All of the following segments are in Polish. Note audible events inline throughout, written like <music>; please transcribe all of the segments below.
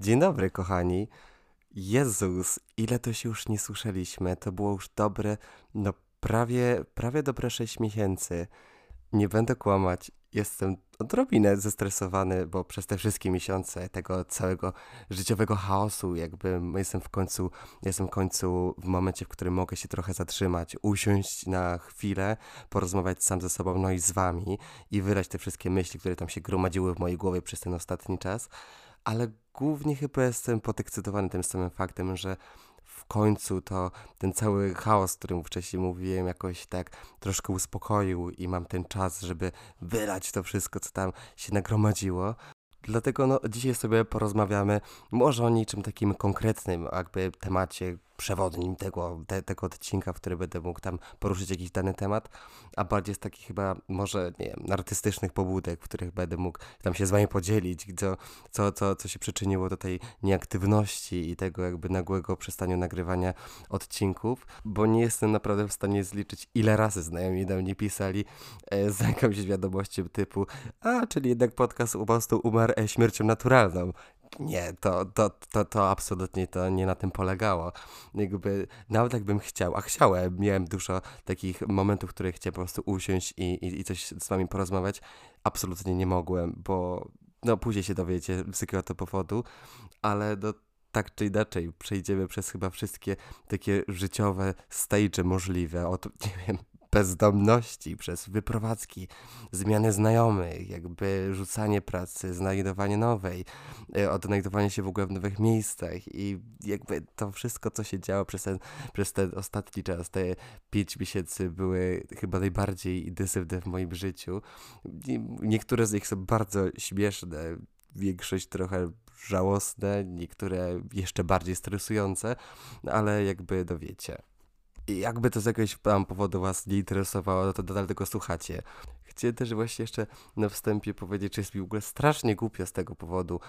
Dzień dobry, kochani. Jezus, ile to się już nie słyszeliśmy. To było już dobre, no prawie, prawie dobre 6 miesięcy. Nie będę kłamać, jestem odrobinę zestresowany, bo przez te wszystkie miesiące tego całego życiowego chaosu, jakby jestem w końcu, jestem w końcu w momencie, w którym mogę się trochę zatrzymać, usiąść na chwilę, porozmawiać sam ze sobą, no i z wami i wydać te wszystkie myśli, które tam się gromadziły w mojej głowie przez ten ostatni czas ale głównie chyba jestem podekscytowany tym samym faktem, że w końcu to ten cały chaos, o którym wcześniej mówiłem, jakoś tak troszkę uspokoił i mam ten czas, żeby wylać to wszystko, co tam się nagromadziło. Dlatego no, dzisiaj sobie porozmawiamy może o niczym takim konkretnym, jakby temacie, przewodnim tego, te, tego odcinka, w którym będę mógł tam poruszyć jakiś dany temat, a bardziej z takich chyba może, nie wiem, artystycznych pobudek, w których będę mógł tam się z wami podzielić, co, co, co, co się przyczyniło do tej nieaktywności i tego jakby nagłego przestania nagrywania odcinków, bo nie jestem naprawdę w stanie zliczyć, ile razy znajomi do mnie pisali e, z jakąś wiadomością typu a, czyli jednak podcast po prostu umarł e, śmiercią naturalną. Nie, to, to, to, to absolutnie to nie na tym polegało. Jakby, nawet jakbym chciał, a chciałem, miałem dużo takich momentów, w których chciałem po prostu usiąść i, i, i coś z wami porozmawiać, absolutnie nie mogłem, bo no później się dowiecie z jakiego to powodu, ale no tak czy inaczej przejdziemy przez chyba wszystkie takie życiowe stage możliwe, od, <laughs> nie wiem, bezdomności, przez wyprowadzki, zmiany znajomych, jakby rzucanie pracy, znajdowanie nowej, e, odnajdowanie się w ogóle w nowych miejscach i jakby to wszystko, co się działo przez ten, przez ten ostatni czas, te pięć miesięcy były chyba najbardziej intensywne w moim życiu. Niektóre z nich są bardzo śmieszne, większość trochę żałosne, niektóre jeszcze bardziej stresujące, ale jakby. No jakby to z jakiegoś tam powodu was nie interesowało, no to nadal tego słuchacie. Chciałem też właśnie jeszcze na wstępie powiedzieć, że jest mi w ogóle strasznie głupio z tego powodu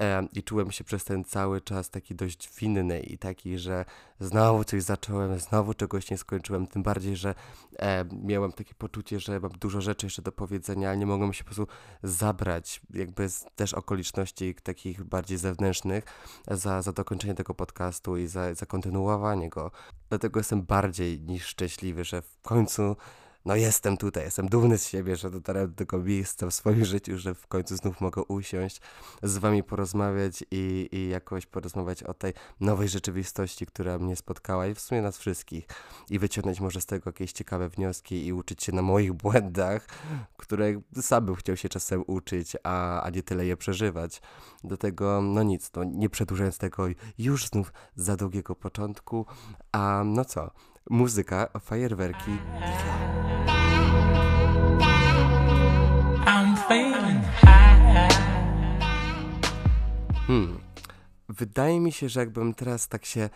e, i czułem się przez ten cały czas taki dość winny i taki, że znowu coś zacząłem, znowu czegoś nie skończyłem, tym bardziej, że e, miałem takie poczucie, że mam dużo rzeczy jeszcze do powiedzenia, ale nie mogłem się po prostu zabrać jakby z też okoliczności takich bardziej zewnętrznych za, za dokończenie tego podcastu i za, za kontynuowanie go. Dlatego jestem bardziej niż szczęśliwy, że w końcu no jestem tutaj, jestem dumny z siebie, że dotarłem do tego miejsca w swoim <laughs> życiu, że w końcu znów mogę usiąść, z wami porozmawiać i, i jakoś porozmawiać o tej nowej rzeczywistości, która mnie spotkała i w sumie nas wszystkich. I wyciągnąć może z tego jakieś ciekawe wnioski i uczyć się na moich <laughs> błędach, które sam bym chciał się czasem uczyć, a, a nie tyle je przeżywać. Do tego, no nic, no nie przedłużając tego już znów za długiego początku, a no co, muzyka, fajerwerki. Hmm. Wydaje mi się, że jakbym teraz tak się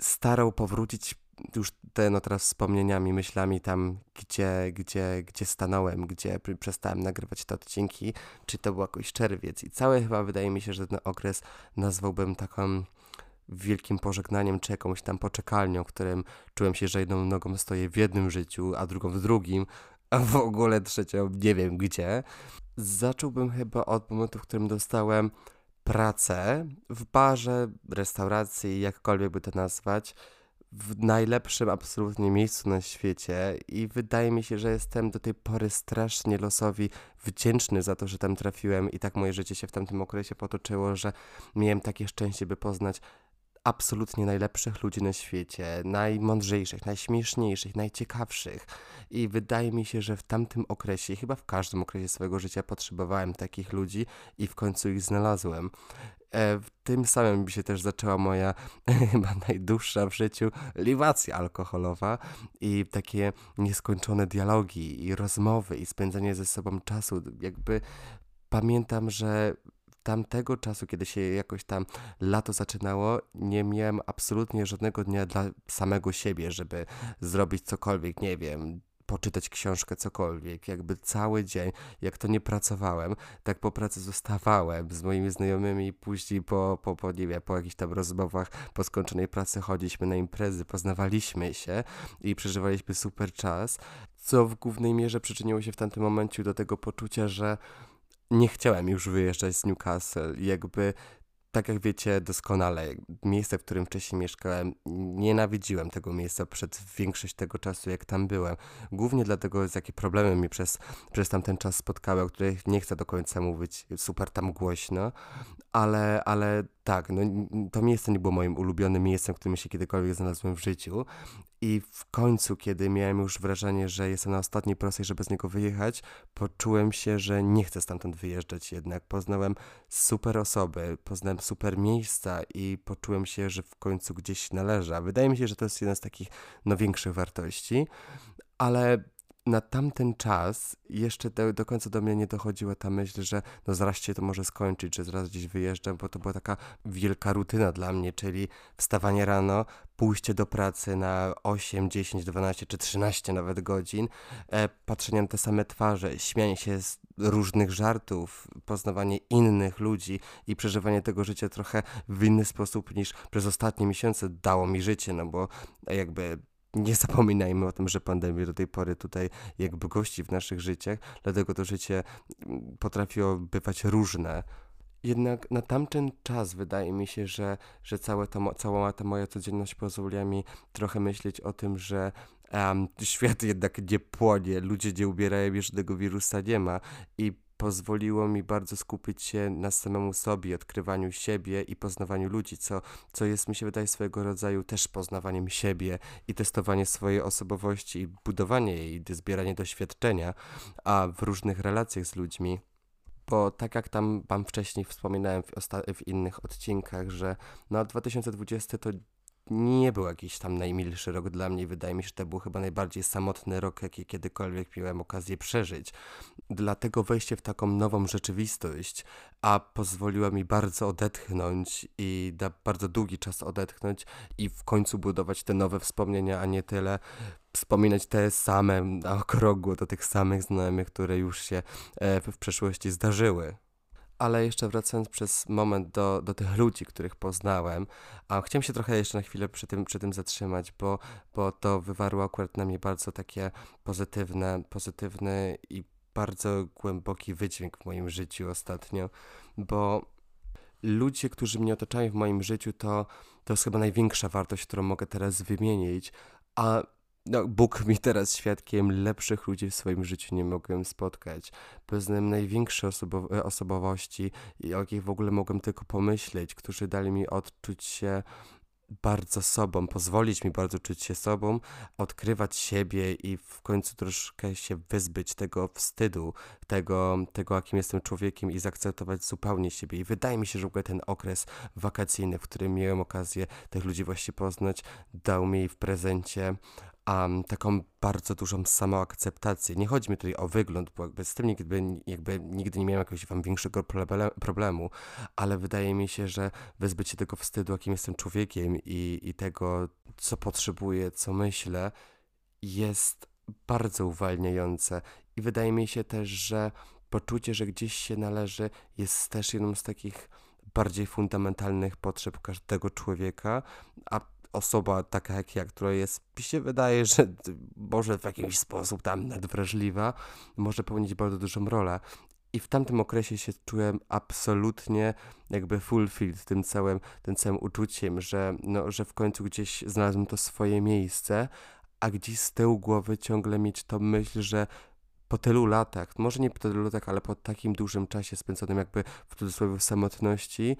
starał powrócić już te no teraz wspomnieniami, myślami tam, gdzie, gdzie, gdzie stanąłem, gdzie przestałem nagrywać te odcinki, czy to był jakoś czerwiec i cały chyba wydaje mi się, że ten okres nazwałbym taką wielkim pożegnaniem, czy jakąś tam poczekalnią, którym czułem się, że jedną nogą stoję w jednym życiu, a drugą w drugim, a w ogóle trzecią nie wiem gdzie. Zacząłbym chyba od momentu, w którym dostałem pracę w barze, restauracji, jakkolwiek by to nazwać, w najlepszym absolutnie miejscu na świecie i wydaje mi się, że jestem do tej pory strasznie losowi wdzięczny za to, że tam trafiłem i tak moje życie się w tamtym okresie potoczyło, że miałem takie szczęście, by poznać absolutnie najlepszych ludzi na świecie, najmądrzejszych, najśmieszniejszych, najciekawszych. I wydaje mi się, że w tamtym okresie, chyba w każdym okresie swojego życia potrzebowałem takich ludzi i w końcu ich znalazłem. E, w tym samym się też zaczęła moja <laughs> chyba najdłuższa w życiu liwacja alkoholowa i takie nieskończone dialogi i rozmowy i spędzanie ze sobą czasu. Jakby pamiętam, że tamtego czasu, kiedy się jakoś tam lato zaczynało, nie miałem absolutnie żadnego dnia dla samego siebie, żeby zrobić cokolwiek, nie wiem, poczytać książkę, cokolwiek. Jakby cały dzień, jak to nie pracowałem, tak po pracy zostawałem z moimi znajomymi, później po, po, po, nie wiem, po jakichś tam rozmowach, po skończonej pracy chodziliśmy na imprezy, poznawaliśmy się i przeżywaliśmy super czas, co w głównej mierze przyczyniło się w tamtym momencie do tego poczucia, że nie chciałem już wyjeżdżać z Newcastle. Jakby tak jak wiecie doskonale, miejsce, w którym wcześniej mieszkałem, nienawidziłem tego miejsca przez większość tego czasu, jak tam byłem. Głównie dlatego, z jakie problemy mi przez, przez tamten czas spotkały, o których nie chcę do końca mówić super tam głośno, ale, ale tak, no, to miejsce nie było moim ulubionym miejscem, w którym się kiedykolwiek znalazłem w życiu. I w końcu, kiedy miałem już wrażenie, że jestem na ostatniej prostej, żeby z niego wyjechać, poczułem się, że nie chcę stamtąd wyjeżdżać jednak. Poznałem super osoby, poznałem super miejsca i poczułem się, że w końcu gdzieś należę. Wydaje mi się, że to jest jedna z takich no, większych wartości, ale na tamten czas jeszcze do, do, końca do mnie nie dochodziła ta myśl, że no zaraz się to może skończyć, że zaraz gdzieś wyjeżdżam, bo to była taka wielka rutyna dla mnie, czyli wstawanie rano, pójście do pracy na 8, 10, 12 czy 13 nawet godzin, e, patrzenie na te same twarze, śmianie się z różnych żartów, poznawanie innych ludzi i przeżywanie tego życia trochę w inny sposób niż przez ostatnie miesiące dało mi życie, no bo jakby nie zapominajmy o tym, że pandemia do tej pory tutaj jakby gości w naszych życiach, dlatego to życie mm, potrafiło bywać różne. Jednak na tamten czas wydaje mi się, że, że całe to, cała ta moja codzienność pozwoliła mi trochę myśleć o tym, że um, świat jednak nie płonie, ludzie nie ubierają, już tego wirusa nie ma i pozwoliło mi bardzo skupić się na samemu sobie, odkrywaniu siebie i poznawaniu ludzi, co, co jest, mi się wydaje, swojego rodzaju też poznawaniem siebie i testowanie swojej osobowości i budowanie jej, zbieranie doświadczenia, a w różnych relacjach z ludźmi. Bo tak jak tam wam wcześniej wspominałem w, w, innych odcinkach, że no 2020 to nie był jakiś tam najmilszy rok dla mnie. Wydaje mi się, że to był chyba najbardziej samotny rok, jaki kiedykolwiek miałem okazję przeżyć. Dlatego wejście w taką nową rzeczywistość, a pozwoliła mi bardzo odetchnąć i na bardzo długi czas odetchnąć i w końcu budować te nowe wspomnienia, a nie tyle wspominać te same na okrągło do tych samych znajomych, które już się e, w przeszłości zdarzyły ale jeszcze wracając przez moment do, do tych ludzi, których poznałem, a chciałem się trochę jeszcze na chwilę przy tym, przy tym zatrzymać, bo, bo to wywarło akurat na mnie bardzo takie pozytywne, pozytywny i bardzo głęboki wydźwięk w moim życiu ostatnio, bo ludzie, którzy mnie otaczają w moim życiu, to, to jest chyba największa wartość, którą mogę teraz wymienić, a no, Bóg mi teraz świadkiem, lepszych ludzi w swoim życiu nie mogłem spotkać. Poznałem największe osobo osobowości, o jakich w ogóle mogłem tylko pomyśleć, którzy dali mi odczuć się bardzo sobą, pozwolić mi bardzo czuć się sobą, odkrywać siebie i w końcu troszkę się wyzbyć tego wstydu, tego, tego jakim jestem człowiekiem i zaakceptować zupełnie siebie. I wydaje mi się, że w ogóle ten okres wakacyjny, w którym miałem okazję tych ludzi właśnie poznać, dał mi w prezencie um, taką bardzo dużą samoakceptację. Nie chodzi mi tutaj o wygląd, bo jakby z tym jakby, jakby nigdy nie miałem jakiegoś wam większego problemu, ale wydaje mi się, że wyzbyć się tego wstydu, jakim jestem człowiekiem i, i tego, co potrzebuję, co myślę, jest bardzo uwalniające. I wydaje mi się też, że poczucie, że gdzieś się należy, jest też jedną z takich bardziej fundamentalnych potrzeb każdego człowieka, a osoba taka jak ja, która jest, mi się wydaje, <laughs> że może w jakiś sposób tam nadwrażliwa, może pełnić bardzo dużą rolę. I w tamtym okresie się czułem absolutnie jakby fulfilled tym całym, tym całym uczuciem, że, no, że w końcu gdzieś znalazłem to swoje miejsce, a gdzieś z tyłu głowy ciągle mieć to myśl, że po tylu latach, może nie po tylu latach, ale po takim dużym czasie spędzonym jakby w cudzysłowie w samotności,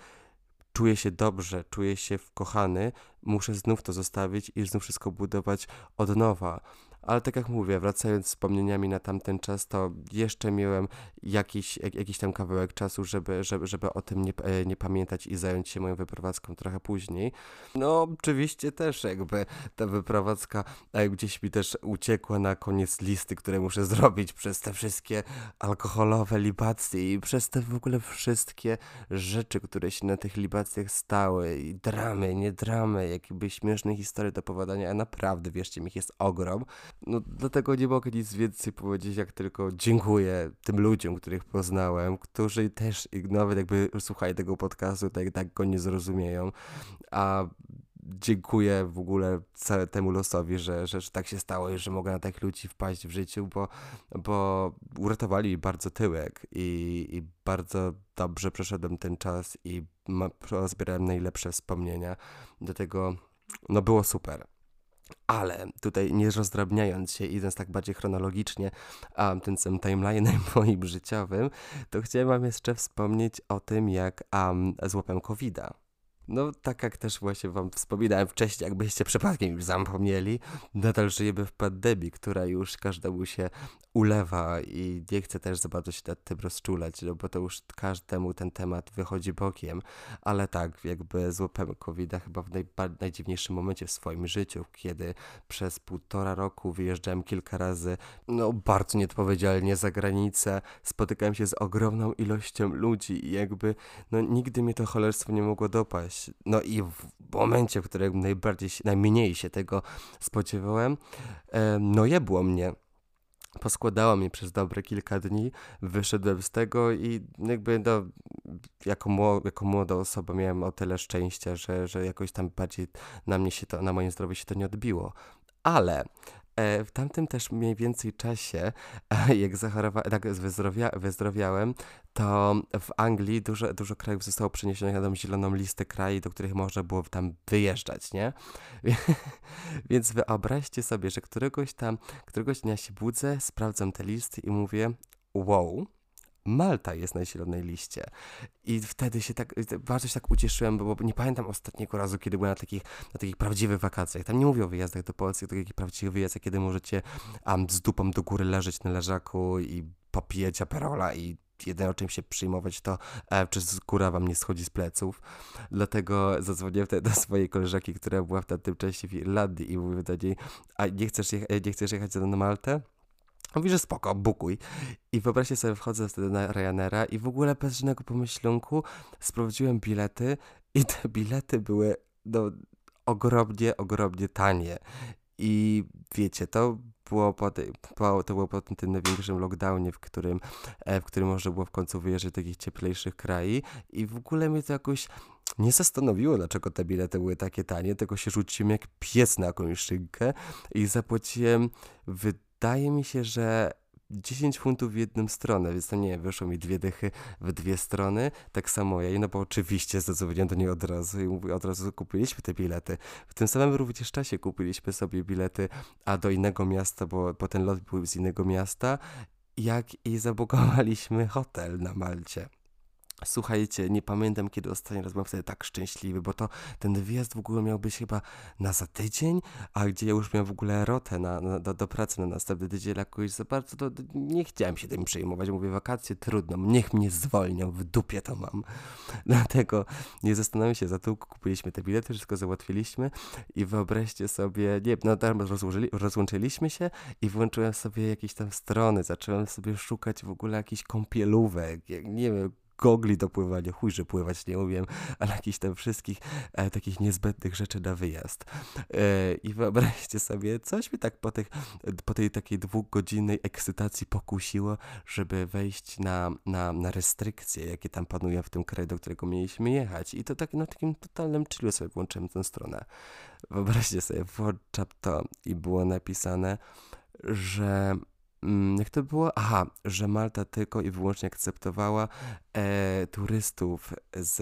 czuję się dobrze, czuję się wkochany, muszę znów to zostawić i znów wszystko budować od nowa. Ale tak jak mówię, wracając wspomnieniami na tamten czas, to jeszcze miałem jakiś, jakiś tam kawałek czasu, żeby, żeby, żeby o tym nie, e, nie pamiętać i zająć się moją wyprowadzką trochę później. No, oczywiście też jakby ta wyprowadzka gdzieś mi też uciekła na koniec listy, które muszę zrobić przez te wszystkie alkoholowe libacje i przez te w ogóle wszystkie rzeczy, które się na tych libacjach stały i dramy, nie dramy, jakby śmieszne historie do powodzenia, a naprawdę, wierzcie mi, ich jest ogrom. No dlatego nie mogę nic więcej powiedzieć, jak tylko dziękuję tym ludziom, których poznałem, którzy też nawet jakby słuchają tego podcastu, tak, tak go nie zrozumieją, a dziękuję w ogóle temu losowi, że, że, że tak się stało i że mogę na takich ludzi wpaść w życiu, bo, bo uratowali bardzo tyłek i, i bardzo dobrze przeszedłem ten czas i zbierałem najlepsze wspomnienia. Dlatego no było super. Ale tutaj nie rozdrabniając się, idąc tak bardziej chronologicznie, a tym samym timeline'em <laughs> moim życiowym, to chciałem wam jeszcze wspomnieć o tym, jak um, złapałem COVID-a. No, tak jak też właśnie wam wspominałem wcześniej, jakbyście przypadkiem już zapomnieli, nadal żyjemy w pandemii, która już każdemu się ulewa i nie chcę też za bardzo się nad tym rozczulać, no bo to już każdemu ten temat wychodzi bokiem, ale tak, jakby złapałem covid chyba w najdziwniejszym momencie w swoim życiu, kiedy przez półtora roku wyjeżdżałem kilka razy, no bardzo nieodpowiedzialnie za granicę, spotykałem się z ogromną ilością ludzi i jakby, no nigdy mnie to cholerstwo nie mogło dopaść. No i w momencie, w którym najbardziej, najmniej się tego spodziewałem, no je było mnie poskładało mi przez dobre kilka dni, wyszedłem z tego i jakby no, jako, jako młoda osoba miałem o tyle szczęścia, że, że jakoś tam bardziej na mnie się to, na moim zdrowiu się to nie odbiło. Ale w tamtym też mniej więcej czasie, jak zachorowałem, tak wyzdrowia wyzdrowiałem, to w Anglii dużo, dużo krajów zostało przeniesionych na tą zieloną listę krajów, do których można było tam wyjeżdżać, nie? <laughs> Więc wyobraźcie sobie, że któregoś tam, któregoś dnia się budzę, sprawdzam te listy i mówię, wow, Malta jest na zielonej liście. I wtedy się tak, bardzo się tak ucieszyłem, bo, nie pamiętam ostatniego razu, kiedy byłem na takich, na takich prawdziwych wakacjach. Tam nie mówię o wyjazdach do Polski, to takich prawdziwych wyjazdach, kiedy możecie um, z dupą do góry leżeć na leżaku i popijać aperola i jedyne o czym się przyjmować to, e, czy skóra wam nie schodzi z pleców. Dlatego zadzwoniłem wtedy do swojej koleżanki, która była w tamtym czasie w Irlandii i mówię do niej, a nie chcesz, nie chcesz jechać na Maltę? Mówi, że spoko, bukuj. I wyobraźcie sobie, wchodzę wtedy na Ryanaira i w ogóle bez żadnego pomyślunku sprawdziłem bilety i te <laughs> bilety były no, ogromnie, ogromnie tanie. I wiecie, to było po, po, to było po tym największym lockdownie, w którym, e, w którym można było w końcu wyjeżdżać do takich cieplejszych krajów i w ogóle mnie to jakoś nie zastanowiło, dlaczego te bilety były takie tanie, tylko się rzuciłem jak pies na jakąś szynkę i zapłaciłem, wydaje mi się, że 10 funtów w jedną stronę, więc to nie, wyszło mi dwie dychy w dwie strony, tak samo ja, no bo oczywiście zadzwoniłem do niej od razu i mówię, od razu kupiliśmy te bilety. W tym samym również czasie kupiliśmy sobie bilety, a do innego miasta, bo, bo ten lot był z innego miasta, jak i zabukowaliśmy hotel na Malcie. Słuchajcie, nie pamiętam kiedy ostatni raz byłem wtedy tak szczęśliwy, bo to ten wyjazd w ogóle miał być chyba na za tydzień, a gdzie ja już miałem w ogóle rotę na, na do, do, pracy na następny tydzień, jakoś za bardzo to, nie chciałem się tym przejmować. Mówię, wakacje trudno, niech mnie zwolnią, w dupie to mam. <laughs> Dlatego nie zastanawiam się, za to kupiliśmy te bilety, wszystko załatwiliśmy i wyobraźcie sobie, nie no tam rozłączyliśmy się i włączyłem sobie jakieś tam strony, zacząłem sobie szukać w ogóle jakichś kąpielówek, nie wiem, gogli do pływania, chuj, że pływać nie umiem, ale jakichś tam wszystkich e, takich niezbędnych rzeczy na wyjazd. E, I wyobraźcie sobie, coś mi tak po, tych, po tej takiej dwugodzinnej ekscytacji pokusiło, żeby wejść na, na, na restrykcje, jakie tam panują w tym kraju, do którego mieliśmy jechać. I to tak na takim totalnym chillu sobie włączyłem tę stronę. Wyobraźcie sobie, włączam to i było napisane, że jak to było? Aha, że Malta tylko i wyłącznie akceptowała e, turystów z,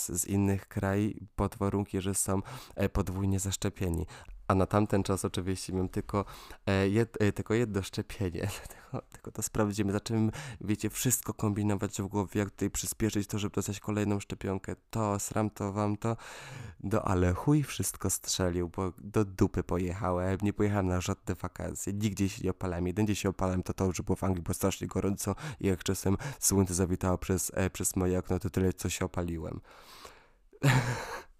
z, z, innych krajów pod warunkiem, że są e, podwójnie zaszczepieni. A na tamten czas oczywiście miałem tylko, e, jed, e, tylko jedno szczepienie, <laughs> tylko, tylko to sprawdzimy. Zaczęliśmy, wiecie, wszystko kombinować w głowie, jak tutaj przyspieszyć to, żeby dostać kolejną szczepionkę. To, sram to, wam to. No ale chuj wszystko strzelił, bo do dupy pojechałem. Nie pojechałem na żadne wakacje, nigdzie się nie opalałem. Jedynie się opalałem to to, że było w Anglii, było strasznie gorąco i jak czasem słońce zawitało przez, e, przez moje okno, to tyle, co się opaliłem. <laughs>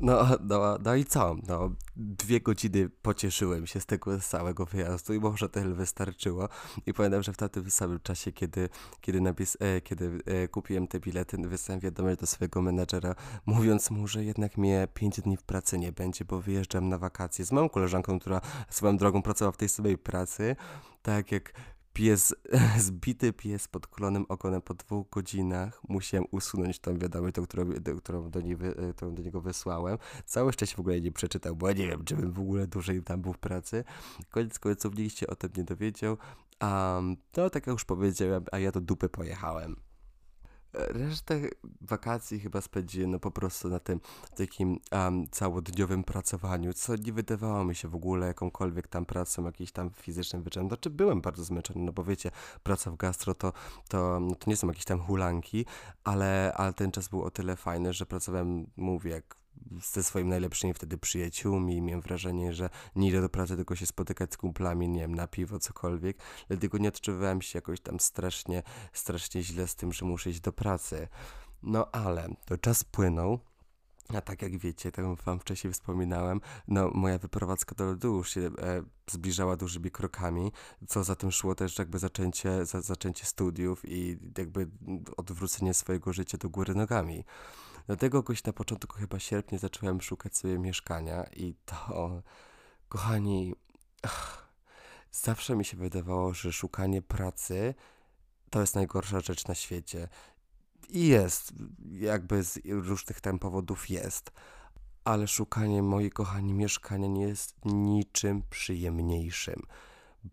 No, no, no i co? No, dwie godziny pocieszyłem się z tego całego wyjazdu i może tyle wystarczyło. I pamiętam, że w tamtym samym czasie, kiedy, kiedy, napis, e, kiedy e, kupiłem te bilety, wysłałem wiadomość do swojego menedżera, mówiąc mu, że jednak mnie pięć dni w pracy nie będzie, bo wyjeżdżam na wakacje z moją koleżanką, która swoją drogą pracowała w tej samej pracy. Tak jak pies, <laughs> zbity pies pod kolonem ogonem po dwóch godzinach. Musiałem usunąć tą wiadomość, tą, którą, którą, do, nie, którą do niego wysłałem. Całe szczęście w ogóle nie przeczytał, bo ja nie wiem, czy bym w ogóle dłużej tam był w pracy. Koniec końców nikt się o tym nie dowiedział. Um, no tak jak już powiedziałem, a ja do dupy pojechałem. Resztę wakacji chyba spędziłem no po prostu na tym takim um, całodniowym pracowaniu, co nie wydawało mi się w ogóle jakąkolwiek tam pracą, jakimś tam fizycznym wyczerpem. Znaczy byłem bardzo zmęczony, no bo wiecie, praca w gastro to, to, no to nie są jakieś tam hulanki, ale, ale ten czas był o tyle fajny, że pracowałem, mówię, jak ze swoimi najlepszymi wtedy przyjaciółmi. Miałem wrażenie, że nie idę do pracy, tylko się spotykać z kumplami, nie wiem, na piwo, cokolwiek. Dlatego nie odczuwałem się jakoś tam strasznie, strasznie źle z tym, że muszę iść do pracy. No ale to czas płynął. A tak jak wiecie, tak wam wcześniej wspominałem, no moja wyprowadzka do lodu się e, zbliżała dużymi krokami, co za tym szło też jakby zaczęcie, za, zaczęcie studiów i jakby odwrócenie swojego życia do góry nogami. Dlatego jakoś na początku chyba sierpnia zacząłem szukać sobie mieszkania i to, kochani, ach, zawsze mi się wydawało, że szukanie pracy to jest najgorsza rzecz na świecie. I jest, jakby z różnych tam powodów jest, ale szukanie, moi kochani, mieszkania nie jest niczym przyjemniejszym.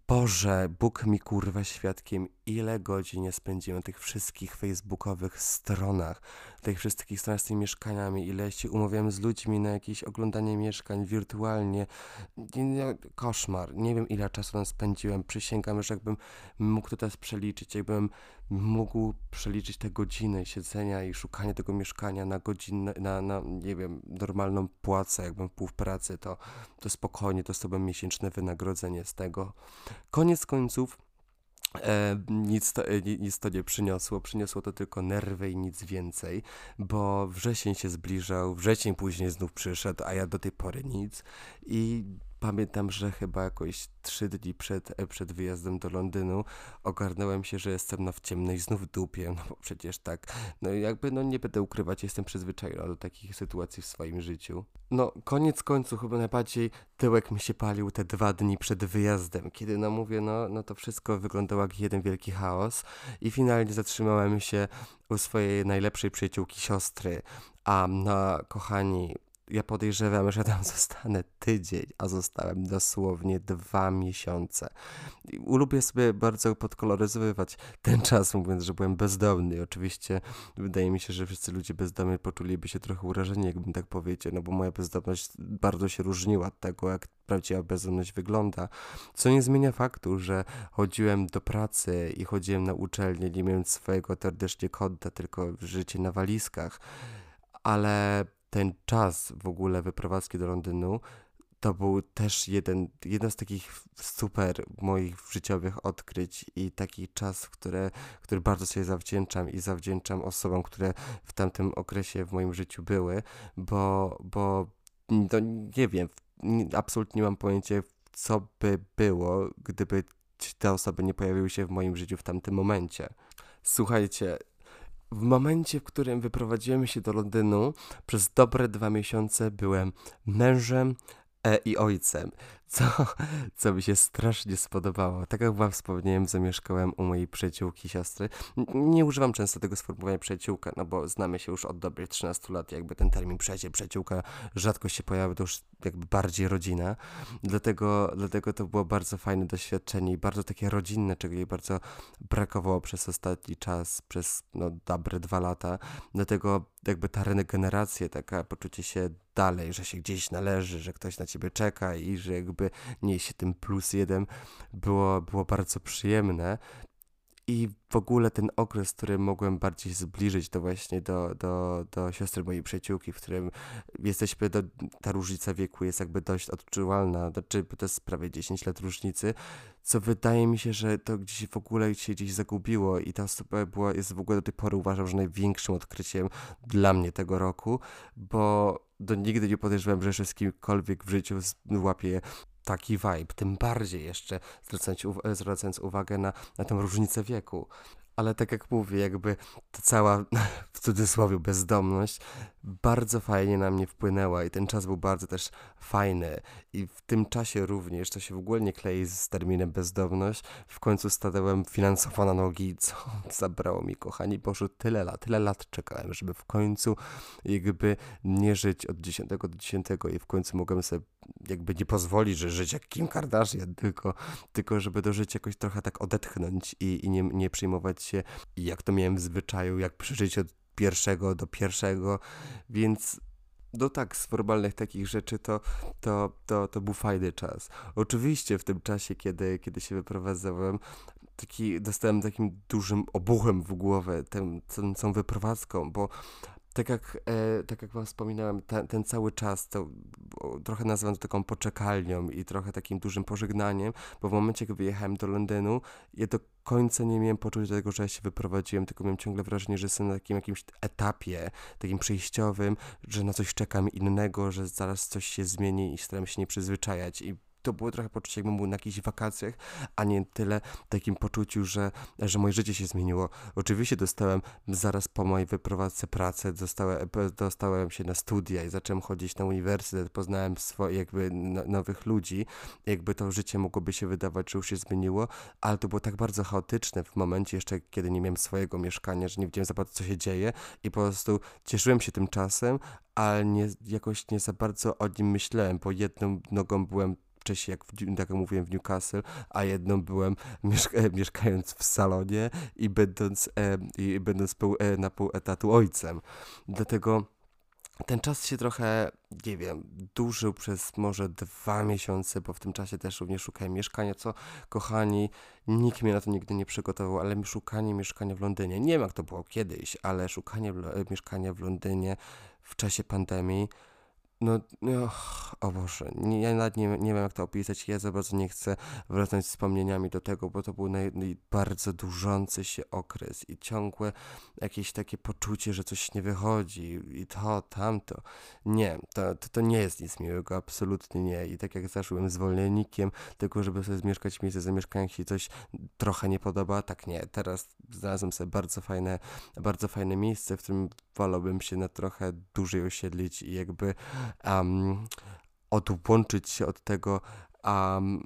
Boże, Bóg mi kurwa świadkiem, ile godzin spędziłem na tych wszystkich facebookowych stronach, tych wszystkich stronach z tymi mieszkaniami, ile się umawiałem z ludźmi na jakieś oglądanie mieszkań wirtualnie. Koszmar. Nie wiem ile czasu tam spędziłem. Przysięgam, że jakbym mógł to teraz przeliczyć, jakbym mógł przeliczyć te godziny siedzenia i szukania tego mieszkania na godzinę, na, na nie wiem, normalną płacę, jakbym pół w pracy, to, to spokojnie dostałbym miesięczne wynagrodzenie z tego. Koniec końców E, nic, to, e, nic to nie przyniosło, przyniosło to tylko nerwy i nic więcej, bo wrzesień się zbliżał, wrzesień później znów przyszedł, a ja do tej pory nic i pamiętam, że chyba jakoś trzy dni przed, e, przed wyjazdem do Londynu ogarnąłem się, że jestem no w ciemnej znów dupie, <laughs> no bo przecież tak, no jakby no nie będę ukrywać, jestem przyzwyczajony do takich sytuacji w swoim życiu. No koniec końców chyba najbardziej tyłek mi się palił te dwa dni przed wyjazdem, kiedy no mówię, no, no to wszystko wyglądało jak jeden wielki chaos i finalnie zatrzymałem się u swojej najlepszej przyjaciółki siostry, a no kochani, ja podejrzewam, że tam <laughs> zostanę tydzień, a zostałem dosłownie dwa miesiące. Lubię sobie bardzo podkoloryzowywać ten czas, mówiąc, że byłem bezdomny. oczywiście wydaje mi się, że wszyscy ludzie bezdomni poczuliby się trochę urażeni, jakbym tak powiedział, no bo moja bezdomność bardzo się różniła od tego, jak prawdziwa bezdomność wygląda. Co nie zmienia faktu, że chodziłem do pracy i chodziłem na uczelnię, nie mając swojego teoretycznie konta, tylko życie na walizkach. Ale ten czas w ogóle wyprowadzki do Londynu to był też jeden, jeden z takich super moich życiowych odkryć i taki czas, które, który bardzo sobie zawdzięczam i zawdzięczam osobom, które w tamtym okresie w moim życiu były, bo, bo to nie wiem, absolutnie nie mam pojęcia, co by było, gdyby te osoby nie pojawiły się w moim życiu w tamtym momencie. Słuchajcie, w momencie, w którym wyprowadziłem się do Londynu, przez dobre dwa miesiące byłem mężem e, i ojcem co, <laughs> co mi się strasznie spodobało. Tak jak wam wspomniałem, zamieszkałem u mojej przyjaciółki, siostry. Nie używam często tego sformułowania przyjaciółka, no bo znamy się już od dobrych 13 lat, jakby ten termin przyjaciel, przyjaciółka rzadko się pojawia, to już jakby bardziej rodzina. Dlatego, dlatego to było bardzo fajne doświadczenie i bardzo takie rodzinne, czego jej bardzo brakowało przez ostatni czas, przez no, dobre dwa lata. Dlatego jakby ta regeneracja, taka poczucie się dalej, że się gdzieś należy, że ktoś na ciebie czeka i że jakby jakby nieść tym plus jeden było, było bardzo przyjemne. I w ogóle ten okres, w którym mogłem bardziej zbliżyć to właśnie do, do, do siostry mojej przyjaciółki, w którym jesteśmy, do, ta różnica wieku jest jakby dość odczuwalna, znaczy to jest prawie 10 lat różnicy, co wydaje mi się, że to gdzieś w ogóle się gdzieś zagubiło i ta osoba była, jest w ogóle do tej pory uważam, że największym odkryciem dla mnie tego roku, bo do nigdy nie podejrzewałem, że jeszcze z kimkolwiek w życiu łapię taki vibe, tym bardziej jeszcze zwracając, zwracając uwagę na, na tę różnicę wieku. ale tak jak mówię, jakby ta cała, <laughs> w cudzysłowie, bezdomność bardzo fajnie na mnie wpłynęła i ten czas był bardzo też fajny. I w tym czasie również, to się w ogóle nie klei z terminem bezdomność, w końcu stanąłem finansowo na nogi, co <laughs> zabrało mi, kochani, poszło tyle lat, tyle lat czekałem, żeby w końcu jakby nie żyć od 10 do 10 i w końcu mogłem sobie jakby nie pozwolić, że żyć jak Kim Kardashian, tylko, tylko żeby do życia jakoś trochę tak odetchnąć i, i nie, nie przejmować się, jak to miałem w zwyczaju, jak przeżyć od pierwszego do pierwszego, więc no tak, z formalnych takich rzeczy to, to, to, to był fajny czas. Oczywiście w tym czasie, kiedy, kiedy się wyprowadzałem, taki, dostałem takim dużym obuchem w głowę tą, tą, tą wyprowadzką, bo tak jak, e, tak jak wam wspominałem, ten, ten cały czas to trochę nazywam to taką poczekalnią i trochę takim dużym pożegnaniem, bo w momencie, kiedy wyjechałem do Londynu, ja do końca nie miałem poczucia tego, że ja się wyprowadziłem, tylko miałem ciągle wrażenie, że jestem na takim jakimś etapie, takim przejściowym, że na coś czekam innego, że zaraz coś się zmieni i staram się nie przyzwyczajać i to było trochę poczucie, jakbym był na jakichś wakacjach, a nie tyle takim poczuciu, że, że moje życie się zmieniło. Oczywiście dostałem zaraz po mojej wyprowadzce pracę, dostałem, dostałem się na studia i zacząłem chodzić na uniwersytet, poznałem swoje jakby nowych ludzi, jakby to życie mogłoby się wydawać, że już się zmieniło, ale to było tak bardzo chaotyczne w momencie jeszcze, kiedy nie miałem swojego mieszkania, że nie wiedziałem za bardzo, co się dzieje i po prostu cieszyłem się tym czasem, ale nie, jakoś nie za bardzo o nim myślałem, bo jedną nogą byłem wcześniej, jak, w, tak jak mówiłem, w Newcastle, a jedną byłem <laughs> mieszka mieszkając w salonie i będąc, e, i będąc pół, e, na pół etatu ojcem. Dlatego ten czas się trochę, nie wiem, dłużył przez może dwa miesiące, bo w tym czasie też również szukałem mieszkania, co, kochani, nikt mnie na to nigdy nie przygotował, ale szukanie mieszkania w Londynie, nie wiem jak to było kiedyś, ale szukanie mieszkania w Londynie w czasie pandemii, no, no, o Boże, nie, ja nawet nie, nie wiem jak to opisać, ja za bardzo nie chcę wracać wspomnieniami do tego, bo to był naj, naj, bardzo dłużący się okres i ciągłe jakieś takie poczucie, że coś nie wychodzi i to, tamto. Nie, to, to, to nie jest nic miłego, absolutnie nie. I tak jak zaszłem zwolniennikiem, tylko żeby sobie zmieszkać miejsce zamieszkania, się coś trochę nie podoba, tak nie. Teraz znalazłem sobie bardzo fajne, bardzo fajne miejsce, w którym wolałbym się na trochę dłużej osiedlić i jakby um, odłączyć się od tego um,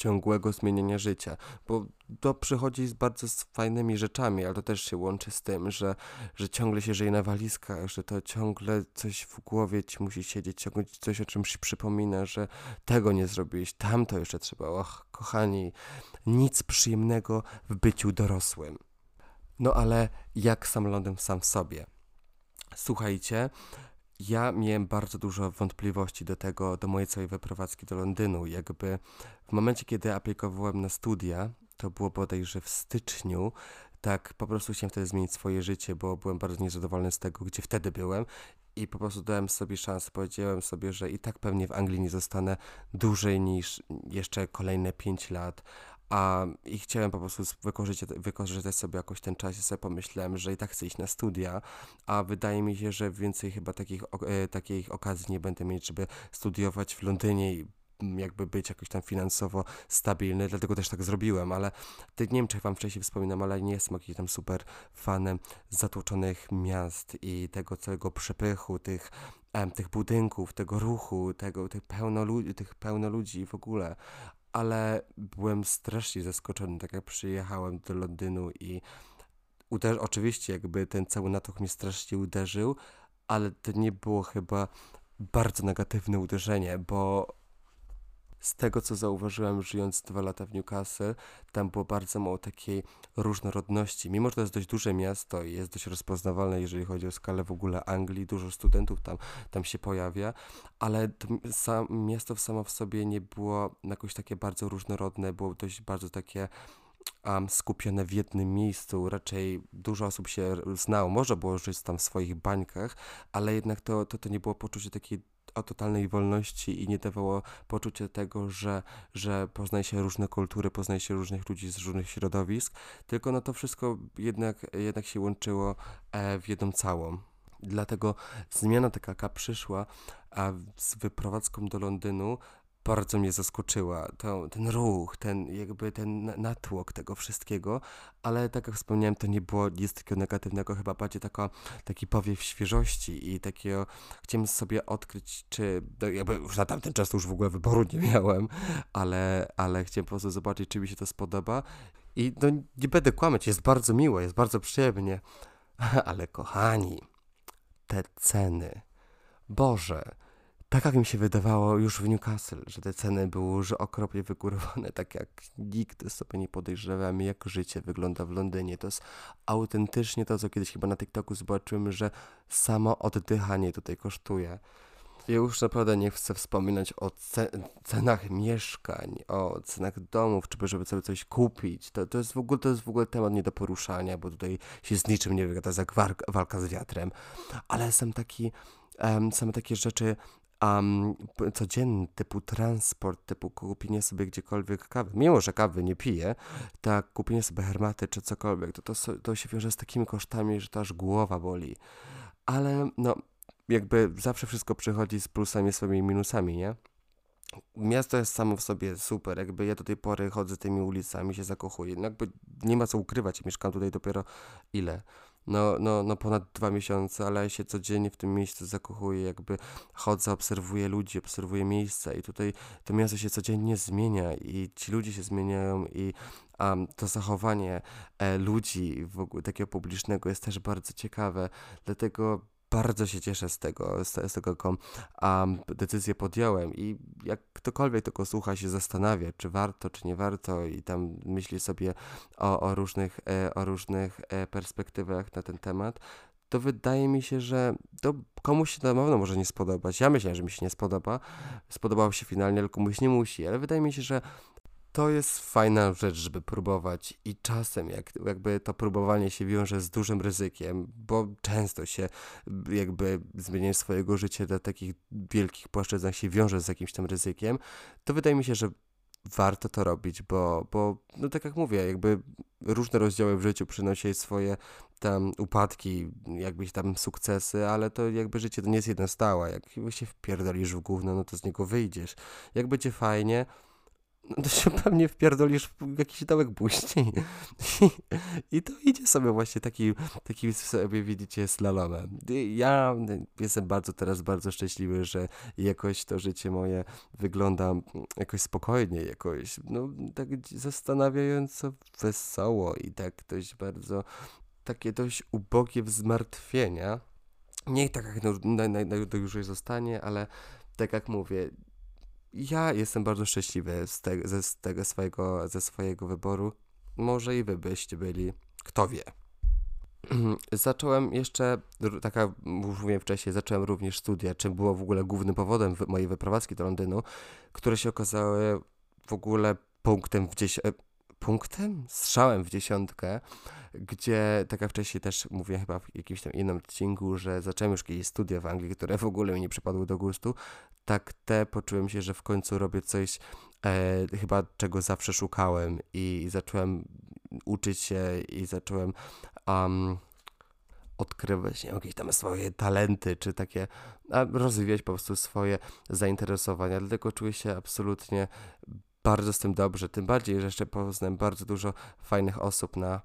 ciągłego zmieniania życia, bo to przychodzi z bardzo fajnymi rzeczami, ale to też się łączy z tym, że, że ciągle się żyje na walizkach, że to ciągle coś w głowie ci musi siedzieć, ciągle coś o czymś przypomina, że tego nie zrobiłeś, tamto jeszcze trzeba. Och, kochani, nic przyjemnego w byciu dorosłym. No ale jak sam Londyn sam w sobie? Słuchajcie, ja miałem bardzo dużo wątpliwości do tego, do mojej całej wyprowadzki do Londynu. Jakby w momencie, kiedy aplikowałem na studia, to było bodajże w styczniu, tak po prostu chciałem wtedy zmienić swoje życie, bo byłem bardzo niezadowolony z tego, gdzie wtedy byłem i po prostu dałem sobie szansę. Powiedziałem sobie, że i tak pewnie w Anglii nie zostanę dłużej niż jeszcze kolejne 5 lat, a i chciałem po prostu wykorzystać, wykorzystać sobie jakoś ten czas i sobie pomyślałem, że i tak chcę iść na studia, a wydaje mi się, że więcej chyba takich, e, takich okazji nie będę mieć, żeby studiować w Londynie i jakby być jakoś tam finansowo stabilny, dlatego też tak zrobiłem, ale nie wiem, czy wam wcześniej wspominam, ale nie jestem jakimś tam super fanem zatłoczonych miast i tego całego przepychu, tych, em, tych budynków, tego ruchu, tego, tych pełno, ludzi, tych pełno ludzi w ogóle, ale byłem strasznie zaskoczony, tak jak przyjechałem do Londynu i uder- oczywiście jakby ten cały natłok mnie strasznie uderzył, ale to nie było chyba bardzo negatywne uderzenie, bo z tego co zauważyłem żyjąc dwa lata w Newcastle, tam było bardzo mało takiej różnorodności. Mimo, że to jest dość duże miasto i jest dość rozpoznawalne, jeżeli chodzi o skalę w ogóle Anglii, dużo studentów tam, tam się pojawia, ale to sam, miasto samo w sobie nie było jakoś takie bardzo różnorodne, było dość bardzo takie um, skupione w jednym miejscu. Raczej dużo osób się znało, może było żyć tam w swoich bańkach, ale jednak to, to, to nie było poczucie takiej o totalnej wolności i nie dawało poczucia tego, że, że poznaje się różne kultury, poznaje się różnych ludzi z różnych środowisk, tylko no to wszystko jednak, jednak się łączyło e, w jedną całą. Dlatego zmiana taka, przyszła a z wyprowadzką do Londynu, bardzo mnie zaskoczyła. To, ten ruch, ten jakby ten natłok tego wszystkiego, ale tak jak wspomniałem, to nie było nic takiego negatywnego, chyba bardziej taka, taki powiew świeżości i takiego, chciałem sobie odkryć, czy, no jakby już na tamten czas już w ogóle wyboru nie miałem, ale, ale chciałem po prostu zobaczyć, czy mi się to spodoba. I no nie będę kłamać, jest bardzo miło, jest bardzo przyjemnie, <laughs> ale kochani, te ceny, Boże, tak jak mi się wydawało już w Newcastle, że te ceny były już okropnie wygórowane, <laughs> tak jak nigdy sobie nie podejrzewamy, jak życie wygląda w Londynie. To jest autentycznie to, co kiedyś chyba na TikToku zobaczyłem, że samo oddychanie tutaj kosztuje. Ja już naprawdę nie chcę wspominać o cenach mieszkań, o cenach domów, czy żeby sobie coś kupić. To, to, jest w ogóle, to jest w ogóle temat nie do poruszania, bo tutaj się z niczym nie wygada, jak walka z wiatrem. Ale są taki, um, same takie rzeczy um, codzienny, typu transport, typu kupienie sobie gdziekolwiek kawy, mimo że kawy nie piję, tak kupienie sobie hermaty czy cokolwiek, to, to, to się wiąże z takimi kosztami, że to aż głowa boli. Ale no, jakby zawsze wszystko przychodzi z plusami, swoimi minusami, nie? Miasto jest samo w sobie super, jakby ja do tej pory chodzę tymi ulicami, się zakochuję, no jakby nie ma co ukrywać, mieszkam tutaj dopiero ile? No, no, no ponad dwa miesiące, ale się codziennie w tym miejscu zakochuję, jakby chodzę, obserwuję ludzi, obserwuję miejsca i tutaj to miasto się codziennie zmienia i ci ludzie się zmieniają i um, to zachowanie e, ludzi w ogóle takiego publicznego jest też bardzo ciekawe, dlatego bardzo się cieszę z tego, z, tego, jaką um, decyzję podjąłem i jak ktokolwiek tego słucha się zastanawia, czy warto, czy nie warto i tam myśli sobie o, o różnych, e, o różnych e, perspektywach na ten temat, to wydaje mi się, że to komuś się na pewno może nie spodobać. Ja myślę, że mi się nie spodoba. Spodobało się finalnie, ale komuś nie musi, ale wydaje mi się, że to jest fajna rzecz, żeby próbować i czasem jak, jakby to próbowanie się wiąże z dużym ryzykiem, bo często się jakby zmienienie swojego życia do takich wielkich płaszczyznach się wiąże z jakimś tam ryzykiem, to wydaje mi się, że warto to robić, bo, bo no tak jak mówię, jakby różne rozdziały w życiu przynosi swoje tam upadki, jakbyś tam sukcesy, ale to jakby życie to nie jest jedna stała. Jak się wpierdolisz w gówno, no to z niego wyjdziesz. Jak będzie fajnie, no to się <laughs> pewnie wpierdolisz w jakiś dołek później. I, <laughs> I, to idzie sobie właśnie taki, taki sobie widzicie slalomem. Ja jestem bardzo teraz bardzo szczęśliwy, że jakoś to życie moje wygląda jakoś spokojnie, jakoś no tak zastanawiająco wesoło i tak dość bardzo takie dość ubogie wzmartwienia. Nie tak jak najdłużej zostanie, ale tak jak mówię, ja jestem bardzo szczęśliwy z, te, ze, z tego swojego, ze swojego wyboru. Może i wy byście byli. Kto wie. <clears throat> Zacząłem jeszcze, taka, już mówiłem wcześniej, zacząłem również studia, czym było w ogóle głównym powodem mojej wyprowadzki do Londynu, które się okazały w ogóle punktem w dziesiątkę, punktem? Strzałem w dziesiątkę, gdzie, tak jak wcześniej też mówiłem chyba w jakimś tam innym odcinku, że zacząłem już jakieś studia w Anglii, które w ogóle mi nie przypadły do gustu, tak te poczułem się, że w końcu robię coś e, chyba czego zawsze szukałem i, zacząłem uczyć się i zacząłem um, odkrywać jakieś tam swoje talenty, czy takie, rozwijać po prostu swoje zainteresowania, dlatego czuję się absolutnie bardzo z tym dobrze, tym bardziej, że jeszcze poznałem bardzo dużo fajnych osób na,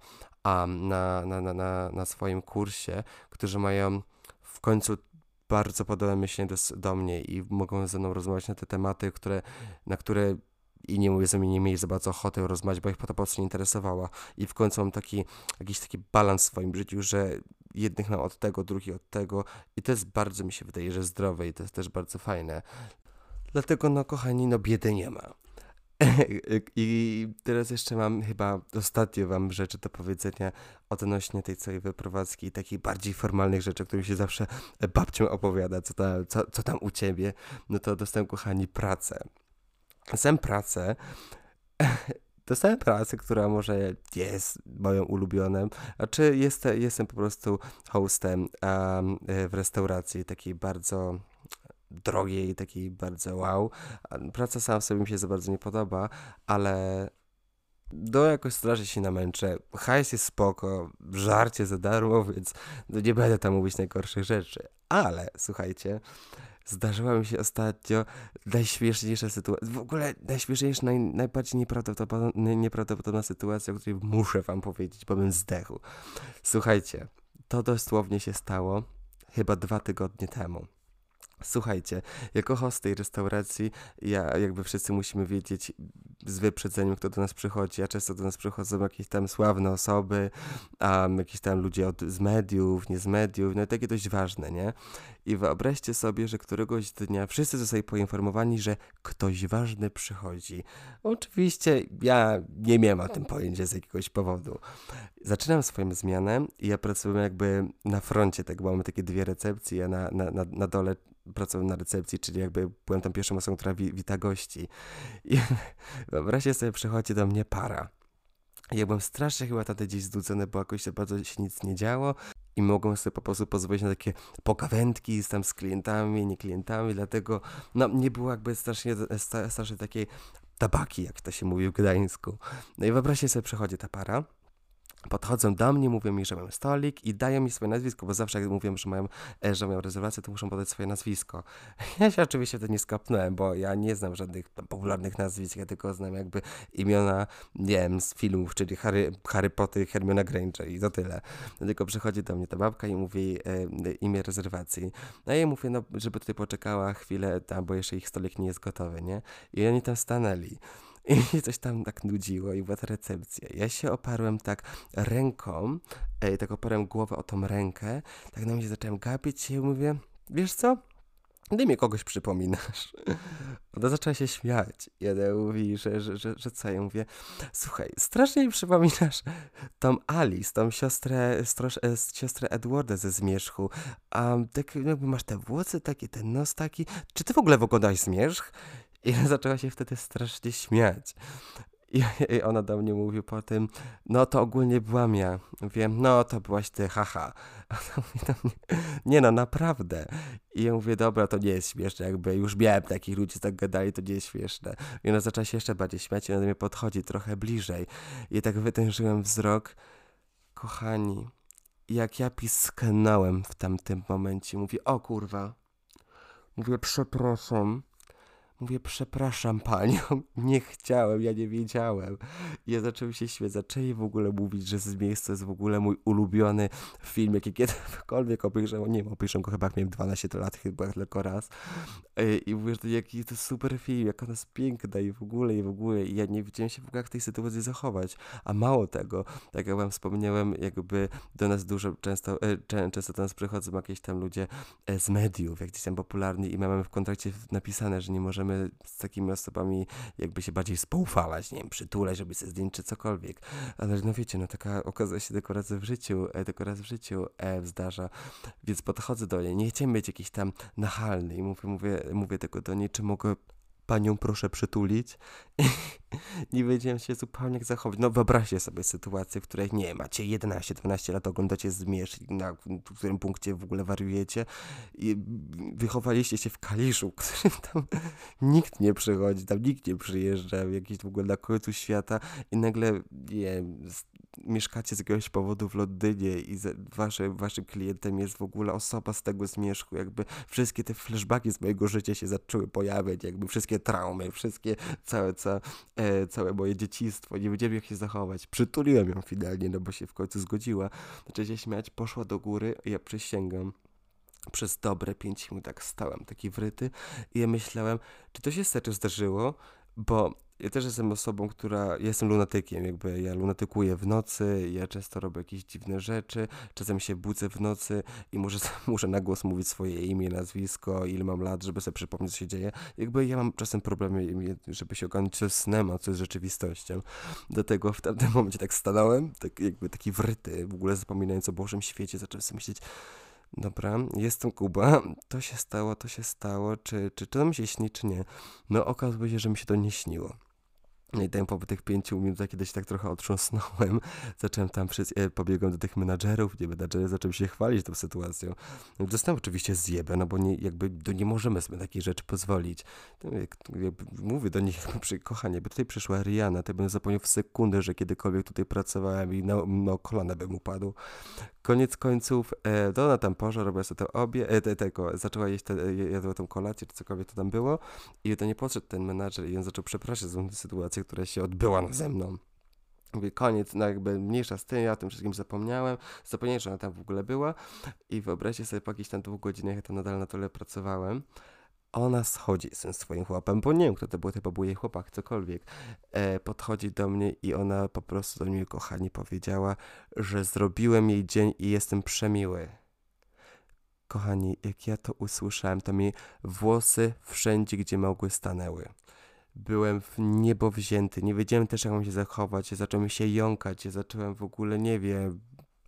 um, na, na, na, na, swoim kursie, którzy mają w końcu bardzo podobne myślenie do, do mnie i mogą ze mną rozmawiać na te tematy, które, na które i nie mówię, że mi nie mieli za bardzo ochoty rozmawiać, bo ich po to po prostu nie interesowała. I w końcu mam taki, jakiś taki balans w swoim życiu, że jednych mam od tego, drugich od tego i to jest bardzo, mi się wydaje, że zdrowe i to jest też bardzo fajne. Dlatego, no kochani, no biedy nie ma. <laughs> I teraz jeszcze mam chyba ostatnie wam rzeczy do powiedzenia odnośnie tej całej wyprowadzki i takich bardziej formalnych rzeczy, o których się zawsze babcią opowiada, co tam, co, co tam u ciebie. No to dostałem, kochani, pracę. Dostałem pracę <laughs> dostałem pracę, która może jest moją ulubioną, a czy jest, jestem po prostu hostem um, w restauracji takiej bardzo drogiej, takiej bardzo wow. Praca sama sobie mi się za bardzo nie podoba, ale do jakoś strasznie się namęczę. Hajs jest spoko, żarcie za darmo, <laughs> więc no nie będę tam mówić najgorszych rzeczy. Ale słuchajcie, zdarzyła mi się ostatnio najśmieszniejsza sytuacja, w ogóle najśmieszniejsza, naj, najbardziej nieprawdopodobna, nieprawdopodobna sytuacja, o której muszę wam powiedzieć, bo bym zdechł. Słuchajcie, to dosłownie się stało chyba dwa tygodnie temu. Słuchajcie, jako host tej restauracji, ja jakby wszyscy musimy wiedzieć z wyprzedzeniem, kto do nas przychodzi, a często do nas przychodzą jakieś tam sławne osoby, um, jakieś tam ludzie od, z mediów, nie z mediów, no i takie dość ważne, nie? I wyobraźcie sobie, że któregoś dnia wszyscy zostali poinformowani, że ktoś ważny przychodzi. Oczywiście ja nie miałem o tym pojęcia z jakiegoś powodu. Zaczynam swoją zmianę i ja pracuję jakby na froncie, tak, bo mamy takie dwie recepcje, ja na, na, na, na dole pracowałem na recepcji, czyli jakby byłem tam pierwszą osobą, która wi wita gości. I <laughs> wyobraźcie sobie, przychodzi do mnie para. Ja byłem strasznie chyba wtedy gdzieś zdudzony, bo jakoś bardzo się nic nie działo i mogłem sobie po prostu pozwolić na takie pokawędki z tam z klientami, nie klientami, dlatego no nie było jakby strasznie, strasznie takiej tabaki, jak to się mówi w Gdańsku. No i wyobraźcie sobie, przychodzi ta para podchodzą do mnie, mówią mi, że mają stolik i dają mi swoje nazwisko, bo zawsze jak mówią, że mają, e, że mają rezerwację, to muszą podać swoje nazwisko. <laughs> Ja się oczywiście wtedy nie skapnąłem, bo ja nie znam żadnych popularnych nazwisk, ja tylko znam jakby imiona, nie wiem, z filmów, czyli Harry, Harry Potter, Hermiona Granger i to tyle. Tylko przychodzi do mnie ta babka i mówi e, imię rezerwacji. No i ja mówię, no, żeby tutaj poczekała chwilę, tam, bo jeszcze ich stolik nie jest gotowy, nie? I oni tam stanęli. <laughs> I mnie coś tam tak nudziło i była ta recepcja. Ja się oparłem tak ręką, ej, tak oparłem głowę o tą rękę, tak na mnie zacząłem gapić i mówię, wiesz co? Ty mi kogoś przypominasz. <laughs> Ona zaczęła się śmiać. Jeden mówi, że, że, że, że co? Ja mówię, słuchaj, strasznie mi przypominasz tą Alice, tą siostrę, strosz, e, siostrę Edwarda ze Zmierzchu. A tak jakby masz te włosy takie, ten nos taki. Czy ty w ogóle wyglądasz Zmierzch? I <laughs> zaczęła się wtedy strasznie śmiać. I, <laughs> ona do mnie mówi po tym, no to ogólnie byłam ja. Wiem, no to byłaś ty, haha. <laughs> Ona mówi do mnie, nie no, naprawdę. I ja mówię, dobra, to nie jest śmieszne, jakby już miałem takich ludzi, tak gadali, to nie jest śmieszne. I ona zaczęła się jeszcze bardziej śmiać i ona do mnie podchodzi trochę bliżej. I tak wytężyłem wzrok. Kochani, jak ja pisknąłem w tamtym momencie, mówię, o kurwa. Mówię, przepraszam. Mówię, przepraszam panią, <laughs> nie chciałem, ja nie wiedziałem. I ja zacząłem się śmiać, zaczęli w ogóle mówić, że z miejsca jest w ogóle mój ulubiony film, jaki <laughs> kiedykolwiek obejrzałem. Nie wiem, obejrzałem go chyba jak miałem 12 lat, chyba tylko raz. I mówię, że jaki to super film, jak ona jest piękna i w ogóle, i w ogóle. I ja nie wiedziałem się w ogóle jak w tej sytuacji zachować. A mało tego, tak jak wam wspomniałem, jakby do nas dużo, często, e, często do nas przychodzą jakieś tam ludzie e, z mediów, jak gdzieś tam popularni i mamy w kontrakcie napisane, że nie możemy możemy z takimi osobami jakby się bardziej spoufalać, nie wiem, przytulać, żeby sobie zdjęć czy cokolwiek. Ale no wiecie, no taka okazuje się tylko raz w życiu, e, tylko raz w życiu e, zdarza. Więc podchodzę do niej, nie chciałem być jakiś tam nachalny i mówię, mówię, mówię tego do niej, czy mogę panią proszę przytulić. <laughs> nie wiedziałem się zupełnie jak zachować. No wyobraźcie sobie sytuację, w której nie macie 11-12 lat, oglądacie Zmierzch, na którym punkcie w ogóle wariujecie i wychowaliście się w Kaliszu, <laughs> którym tam nikt nie przychodzi, tam nikt nie przyjeżdża, jakiś w ogóle na końcu świata i nagle, nie mieszkacie z jakiegoś powodu w Londynie i wasze, waszym klientem jest w ogóle osoba z tego zmierzchu, jakby wszystkie te flashbacki z mojego życia się zaczęły pojawiać, jakby wszystkie traumy, wszystkie, całe, całe, całe moje dzieciństwo, nie wiedziałem jak się zachować. Przytuliłem ją finalnie, no bo się w końcu zgodziła. Zaczęła się śmiać, poszła do góry, ja przysięgam, przez dobre pięć minut tak stałem, taki wryty i ja myślałem, czy to się serio zdarzyło, bo ja też jestem osobą, która. Jestem lunatykiem, jakby ja lunatykuję w nocy, ja często robię jakieś dziwne rzeczy, czasem się budzę w nocy i muszę, <laughs> muszę na głos mówić swoje imię, nazwisko, ile mam lat, żeby sobie przypomnieć, co się dzieje. Jakby ja mam czasem problemy, żeby się ogarnąć, co jest snem, a co jest rzeczywistością. Dlatego w tamtym <laughs> momencie tak stanąłem, tak jakby taki wryty, w ogóle zapominając o Bożym świecie, zacząłem sobie myśleć, Dobra, jestem Kuba. To się stało, to się stało. Czy, czy, czy to mi się śni, czy nie? No okazuje się, że mi się to nie śniło. No I tam po tych pięciu minutach, kiedy się tak trochę otrząsnąłem, <laughs> zacząłem tam, przez, e, pobiegłem do tych menadżerów, gdzie menadżerzy zaczęli się chwalić tą sytuacją. No, dostałem oczywiście zjebę, no bo nie, jakby do, nie możemy sobie takiej rzeczy pozwolić. Jak, jakby mówię do nich, <laughs> przy, kochanie, by tutaj przyszła Rihanna, to bym zapomniał w sekundę, że kiedykolwiek tutaj pracowałem i na, no kolana bym upadł. Koniec końców, e, ona tam poszła, robiła sobie to obie, e, te, tego, zaczęła jeść, te, jadła tą kolację, czy cokolwiek to tam było i to nie podszedł ten menadżer i on zaczął przepraszać za tę sytuację, która się odbyła nade mną. Mówię, koniec, no jakby mniejsza z tym, ja o tym wszystkim zapomniałem, zapomniałem, że ona tam w ogóle była i wyobraźcie sobie, po jakichś tam dwóch godzinach ja tam nadal na tyle pracowałem, ona schodzi z tym swoim chłopem, bo nie wiem, kto to był, chyba był jej chłopak, cokolwiek, e, podchodzi do mnie i ona po prostu do mnie, kochani, powiedziała, że zrobiłem jej dzień i jestem przemiły. Kochani, jak ja to usłyszałem, to mi włosy wszędzie, gdzie mogły, stanęły. Byłem w niebo wzięty, nie wiedziałem też, jak mam się zachować, zacząłem się jąkać, zacząłem w ogóle, nie wiem,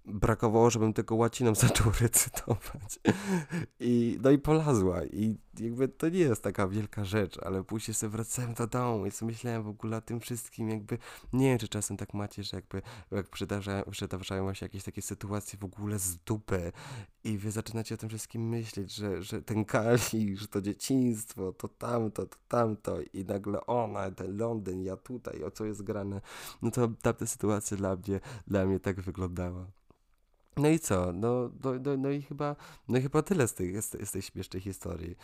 brakowało, żebym tego łaciną <laughs> zaczął recytować. I, no i polazła. I jakby to nie jest taka wielka rzecz, ale później sobie wracałem do domu i sobie myślałem w ogóle o tym wszystkim, jakby nie wiem, czy czasem tak macie, że jakby jak przydarzają, się jakieś takie sytuacje w ogóle z dupy i wy zaczynacie o tym wszystkim myśleć, że, że ten Kali, że to dzieciństwo, to tamto, to tamto i nagle ona, ten Londyn, ja tutaj, o co jest grane. No to tamta sytuacja dla mnie, dla mnie tak wyglądała. No i co? No, no, no, no, i chyba, no i chyba tyle z tej, z, z tej śmiesznej historii.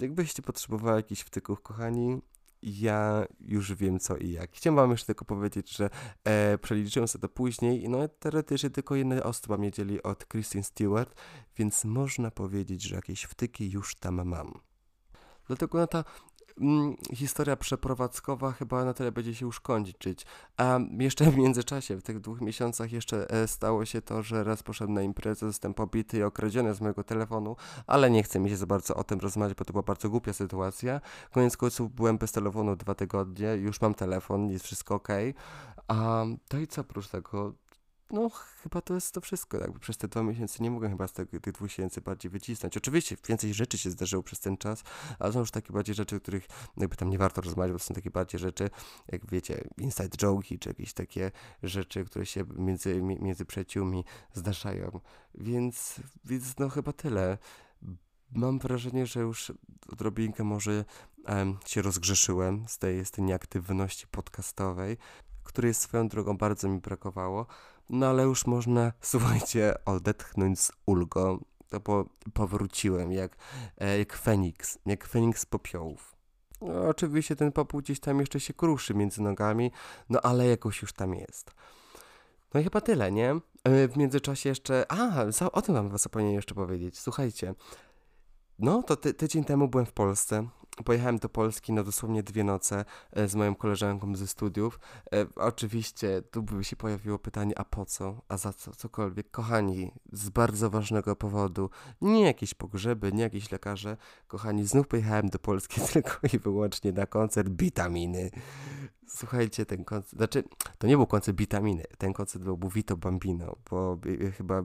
Jakbyście potrzebowali jakichś wtyków, kochani, ja już wiem co i jak. Chciałem wam jeszcze tylko powiedzieć, że e, przeliczyłem sobie to później no teoretycznie tylko jedna osoba mnie dzieli od Kristen Stewart, więc można powiedzieć, że jakieś wtyki już tam mam. Dlatego no ta mm, historia przeprowadzkowa chyba na tyle będzie się już kończyć. A jeszcze w międzyczasie, w tych dwóch miesiącach jeszcze e, stało się to, że raz poszedłem na imprezę, zostałem pobity i okradziony z mojego telefonu, ale nie chcę mi się za bardzo o tym rozmawiać, bo to była bardzo głupia sytuacja. Koniec końców byłem bez telefonu dwa tygodnie, już mam telefon, jest wszystko ok. A to i co oprócz tego? No chyba to jest to wszystko. Jakby przez te dwa miesiące nie mogę chyba z tych, tych dwóch miesięcy bardziej wycisnąć. Oczywiście więcej rzeczy się zdarzyło przez ten czas, ale są już takie bardziej rzeczy, o których jakby tam nie warto rozmawiać, bo są takie bardziej rzeczy, jak wiecie, inside joke czy jakieś takie rzeczy, które się między, między przyjaciółmi zdarzają. Więc, więc no chyba tyle. Mam wrażenie, że już odrobinkę może um, się rozgrzeszyłem z tej, z tej nieaktywności podcastowej, której swoją drogą bardzo mi brakowało. No ale już można, <laughs> słuchajcie, odetchnąć z ulgą. To bo powróciłem jak, e, jak Feniks, jak Feniks z popiołów. No, oczywiście ten popiół gdzieś tam jeszcze się kruszy między nogami, no ale jakoś już tam jest. No i chyba tyle, nie? E, w międzyczasie jeszcze. A, o tym wam zapomniałem jeszcze powiedzieć. Słuchajcie. No, to ty, tydzień temu byłem w Polsce pojechałem do Polski na dosłownie dwie noce e, z moją koleżanką ze studiów. E, oczywiście tu by się pojawiło pytanie, a po co, a za co, cokolwiek. Kochani, z bardzo ważnego powodu, nie jakieś pogrzeby, nie jakieś lekarze, kochani, znów pojechałem do Polski <laughs> tylko i wyłącznie na koncert Bitaminy. Słuchajcie, ten koncert, znaczy, to nie był koncert Bitaminy, ten koncert był, był Vito Bambino, bo chyba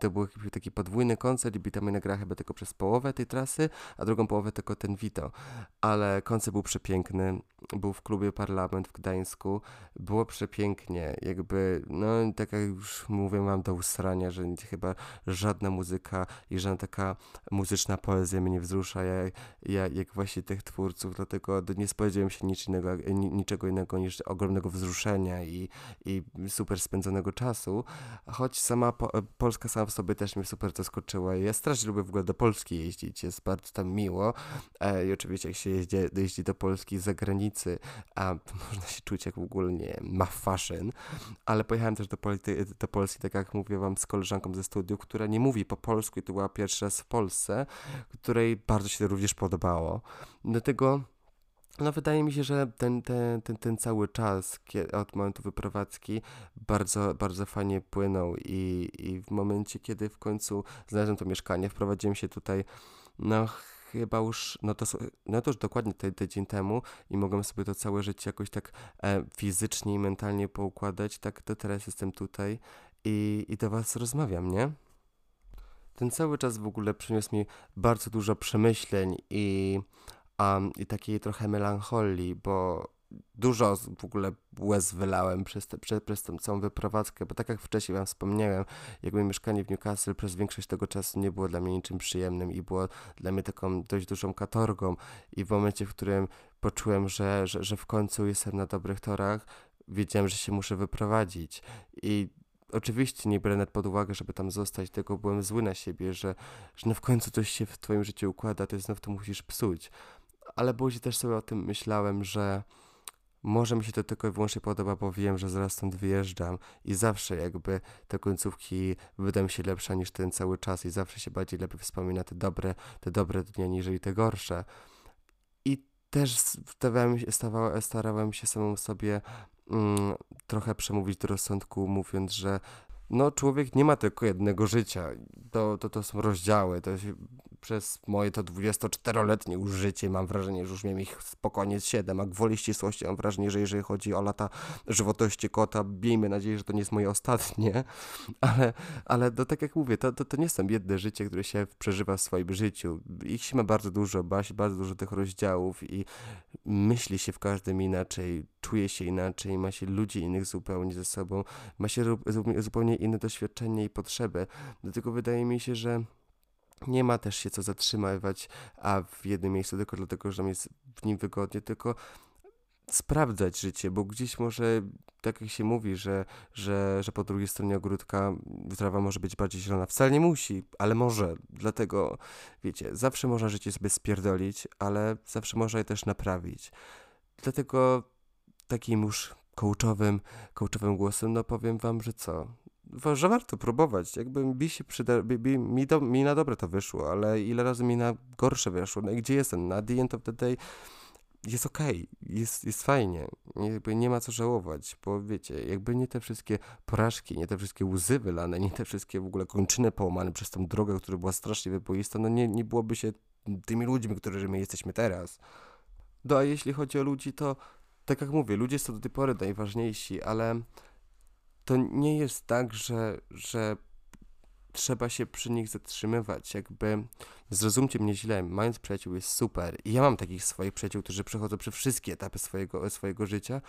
to był taki podwójny koncert i Bitamina gra chyba tylko przez połowę tej trasy, a drugą połowę tylko ten Vito, ale koncert był przepiękny, był w klubie Parlament w Gdańsku, było przepięknie, jakby, no tak jak już mówię, mam do usrania, że chyba żadna muzyka i żadna taka muzyczna poezja mnie nie wzrusza, jak, jak, jak właśnie tych twórców, dlatego nie spodziewałem się nic innego, niczego innego innego niż ogromnego wzruszenia i, i super spędzonego czasu, choć sama po, Polska sama w sobie też mnie super zaskoczyła. Ja strasznie lubię w ogóle do Polski jeździć, jest bardzo tam miło e, i oczywiście jak się jeździ, jeździ do Polski z zagranicy, a można się czuć jak w ogóle, nie ma fashion, ale pojechałem też do, do Polski, tak jak mówię wam, z koleżanką ze studiów, która nie mówi po polsku i to była pierwsza raz w Polsce, której bardzo się to również podobało. Dlatego no wydaje mi się, że ten, ten, ten, ten cały czas od momentu wyprowadzki bardzo, bardzo fajnie płynął i, i w momencie, kiedy w końcu znalazłem to mieszkanie, wprowadziłem się tutaj, no chyba już, no to, no to już dokładnie tydzień temu i mogłem sobie to całe życie jakoś tak e, fizycznie i mentalnie poukładać, tak to teraz jestem tutaj i, i do was rozmawiam, nie? Ten cały czas w ogóle przyniósł mi bardzo dużo przemyśleń i um, i takiej trochę melancholii, bo dużo w ogóle łez wylałem przez, te, przez, przez tą całą wyprowadzkę, bo tak jak wcześniej wam wspomniałem, jakby mieszkanie w Newcastle przez większość tego czasu nie było dla mnie niczym przyjemnym i było dla mnie taką dość dużą katorgą i w momencie, w którym poczułem, że, że, że w końcu jestem na dobrych torach, wiedziałem, że się muszę wyprowadzić i oczywiście nie nawet pod uwagę, żeby tam zostać, tylko byłem zły na siebie, że, że no w końcu coś się w twoim życiu układa, to znów to musisz psuć. Ale później też sobie o tym myślałem, że może mi się to tylko i wyłącznie podoba, bo wiem, że zaraz stąd wyjeżdżam i zawsze jakby te końcówki wydają się lepsze niż ten cały czas i zawsze się bardziej lepiej wspomina te dobre, te dobre dni, niżeli te gorsze. I też starałem, starałem się samą sobie mm, trochę przemówić do rozsądku, mówiąc, że no człowiek nie ma tylko jednego życia. To, to, to są rozdziały. To przez moje to 24-letnie już życie mam wrażenie, że już miałem ich spokojnie 7, a gwoli ścisłości mam wrażenie, że jeżeli chodzi o lata żywotości kota, miejmy nadzieję, że to nie jest moje ostatnie, <laughs> ale, ale to, tak jak mówię, to, to, to nie są jedne życie, które się przeżywa w swoim życiu. Ich się ma bardzo dużo, ma się bardzo dużo tych rozdziałów i myśli się w każdym inaczej, czuje się inaczej, ma się ludzi innych zupełnie ze sobą, ma się zupełnie inne doświadczenie i potrzeby. Dlatego wydaje mi się, że nie ma też się co zatrzymywać, a w jednym miejscu tylko dlatego, że jest w nim wygodnie, tylko sprawdzać życie, bo gdzieś może, tak jak się mówi, że, że, że po drugiej stronie ogródka trawa może być bardziej zielona. Wcale nie musi, ale może. Dlatego, wiecie, zawsze można życie sobie spierdolić, ale zawsze można je też naprawić. Dlatego takim już coachowym, coachowym głosem, no powiem wam, że co? Że warto próbować. Jakby mi się przyda, mi, mi, do, mi na dobre to wyszło, ale ile razy mi na gorsze wyszło. No i gdzie jestem? Na the end of the day jest okej, okay, jest, jest fajnie. Jakby nie ma co żałować, bo wiecie, jakby nie te wszystkie porażki, nie te wszystkie łzy wylane, nie te wszystkie w ogóle kończyny połamane przez tą drogę, która była strasznie wyboista, no nie, nie byłoby się tymi ludźmi, którymi my jesteśmy teraz. No a jeśli chodzi o ludzi, to tak jak mówię, ludzie są do tej pory najważniejsi, ale to nie jest tak, że, że trzeba się przy nich zatrzymywać. Jakby zrozumcie mnie źle, mając przyjaciół jest super. I ja mam takich swoich przyjaciół, którzy przechodzą przez wszystkie etapy swojego, swojego życia,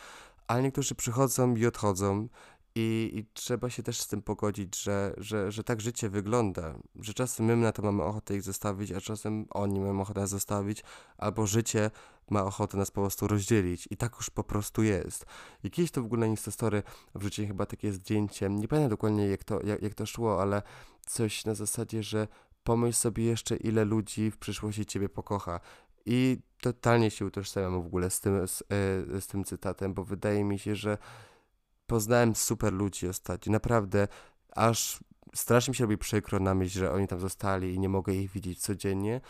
ale niektórzy przychodzą i odchodzą. I, I, trzeba się też z tym pogodzić, że, że, że tak życie wygląda, że czasem my na to mamy ochotę ich zostawić, a czasem oni mają ochotę nas zostawić, albo życie ma ochotę nas po prostu rozdzielić. I tak już po prostu jest. I kiedyś to w ogóle na Instastory wrzuciłem chyba takie zdjęcie, nie pamiętam dokładnie jak to, jak, jak to szło, ale coś na zasadzie, że pomyśl sobie jeszcze ile ludzi w przyszłości ciebie pokocha. I totalnie się utożsamiam w ogóle z tym, z, e, z tym cytatem, bo wydaje mi się, że poznałem super ludzi ostatnio, naprawdę, aż strasznie mi się robi przykro na myśl, że oni tam zostali i nie mogę ich widzieć codziennie,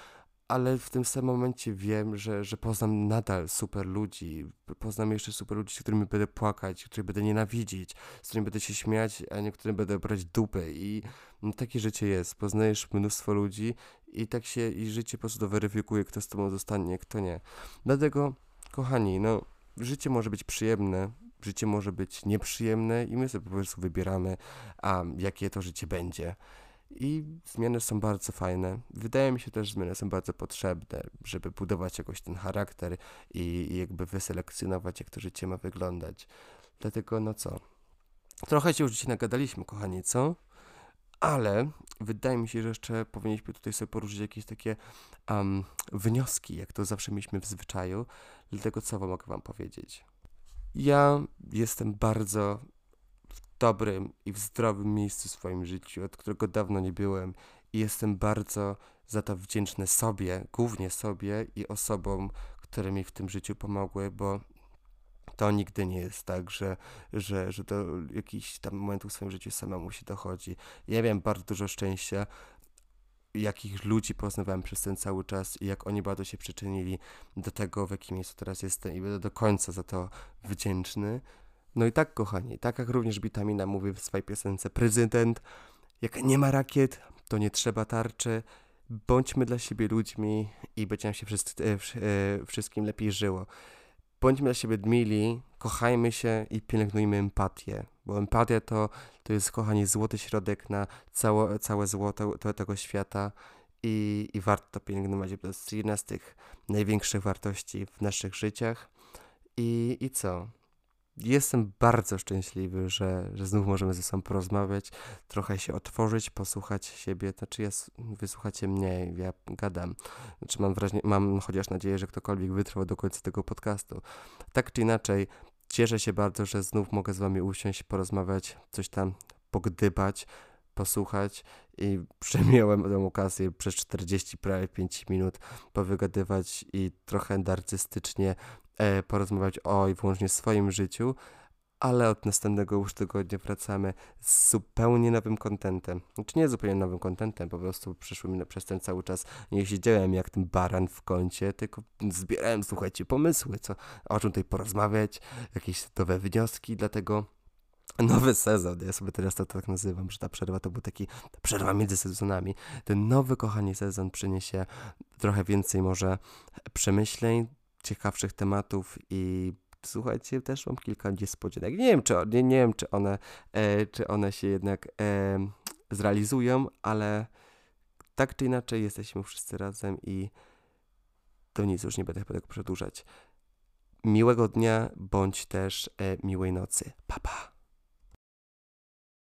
ale w tym samym momencie wiem, że, że poznam nadal super ludzi, poznam jeszcze super ludzi, z którymi będę płakać, których będę nienawidzić, z którymi będę się śmiać, a niektórym będę brać dupy i no, takie życie jest, poznajesz mnóstwo ludzi i tak się, i życie po prostu weryfikuje, kto z tobą zostanie, kto nie. Dlatego, kochani, no, życie może być przyjemne, życie może być nieprzyjemne i my sobie po prostu wybieramy, a jakie to życie będzie. I zmiany są bardzo fajne. Wydaje mi się też, że zmiany są bardzo potrzebne, żeby budować jakoś ten charakter i, i jakby wyselekcjonować, jak to życie ma wyglądać. Dlatego, no co? Trochę się już dzisiaj nagadaliśmy, kochani, co? Ale wydaje mi się, że jeszcze powinniśmy tutaj sobie poruszyć jakieś takie um, wnioski, jak to zawsze mieliśmy w zwyczaju. Dlatego co mogę wam powiedzieć? Ja jestem bardzo w dobrym i w zdrowym miejscu w swoim życiu, od którego dawno nie byłem i jestem bardzo za to wdzięczny sobie, głównie sobie i osobom, które mi w tym życiu pomogły, bo to nigdy nie jest tak, że, że, że do jakichś tam momentów w swoim życiu samemu się dochodzi. Ja miałem bardzo dużo szczęścia, jakich ludzi poznawałem przez ten cały czas i jak oni bardzo się przyczynili do tego, w jakim miejscu teraz jestem i będę do końca za to wdzięczny. No i tak, kochani, tak jak również Bitamina mówi w swojej piosence Prezydent, jak nie ma rakiet, to nie trzeba tarczy, bądźmy dla siebie ludźmi i będzie nam się wszyscy, e, e, wszystkim lepiej żyło. Bądźmy dla siebie mili, kochajmy się i pielęgnujmy empatię, bo empatia to, to jest, kochani, złoty środek na całe, całe złoto to, tego świata i, i warto to pielęgnować, bo to jest jedna z tych największych wartości w naszych życiach. I, i co? Jestem bardzo szczęśliwy, że, że znów możemy ze sobą porozmawiać, trochę się otworzyć, posłuchać siebie. Znaczy, ja, wysłuchacie mnie, ja gadam. Znaczy, mam, wrażenie, mam chociaż nadzieję, że ktokolwiek wytrwał do końca tego podcastu. Tak czy inaczej, cieszę się bardzo, że znów mogę z Wami usiąść, porozmawiać, coś tam pogdybać, posłuchać i <laughs> przemiałem tę okazję przez 40 prawie 5 minut powygadywać i trochę narcystycznie e, porozmawiać o i wyłącznie swoim życiu, ale od następnego już tygodnia wracamy z zupełnie nowym kontentem. Znaczy nie zupełnie nowym kontentem, po prostu przyszły mi przez ten cały czas nie siedziałem jak ten baran w kącie, tylko zbierałem, słuchajcie, pomysły, co, o czym tutaj porozmawiać, jakieś nowe wnioski, dlatego nowy sezon, ja sobie teraz to tak nazywam, że ta przerwa to był taki, ta przerwa między sezonami. Ten nowy, kochani, sezon przyniesie trochę więcej może przemyśleń, ciekawszych tematów i słuchajcie, też mam kilka niespodzianek. Nie wiem, czy, nie, nie wiem, czy one, e, czy one się jednak e, zrealizują, ale tak czy inaczej jesteśmy wszyscy razem i to nic, już nie będę tego przedłużać. Miłego dnia, bądź też e, miłej nocy. Pa, pa.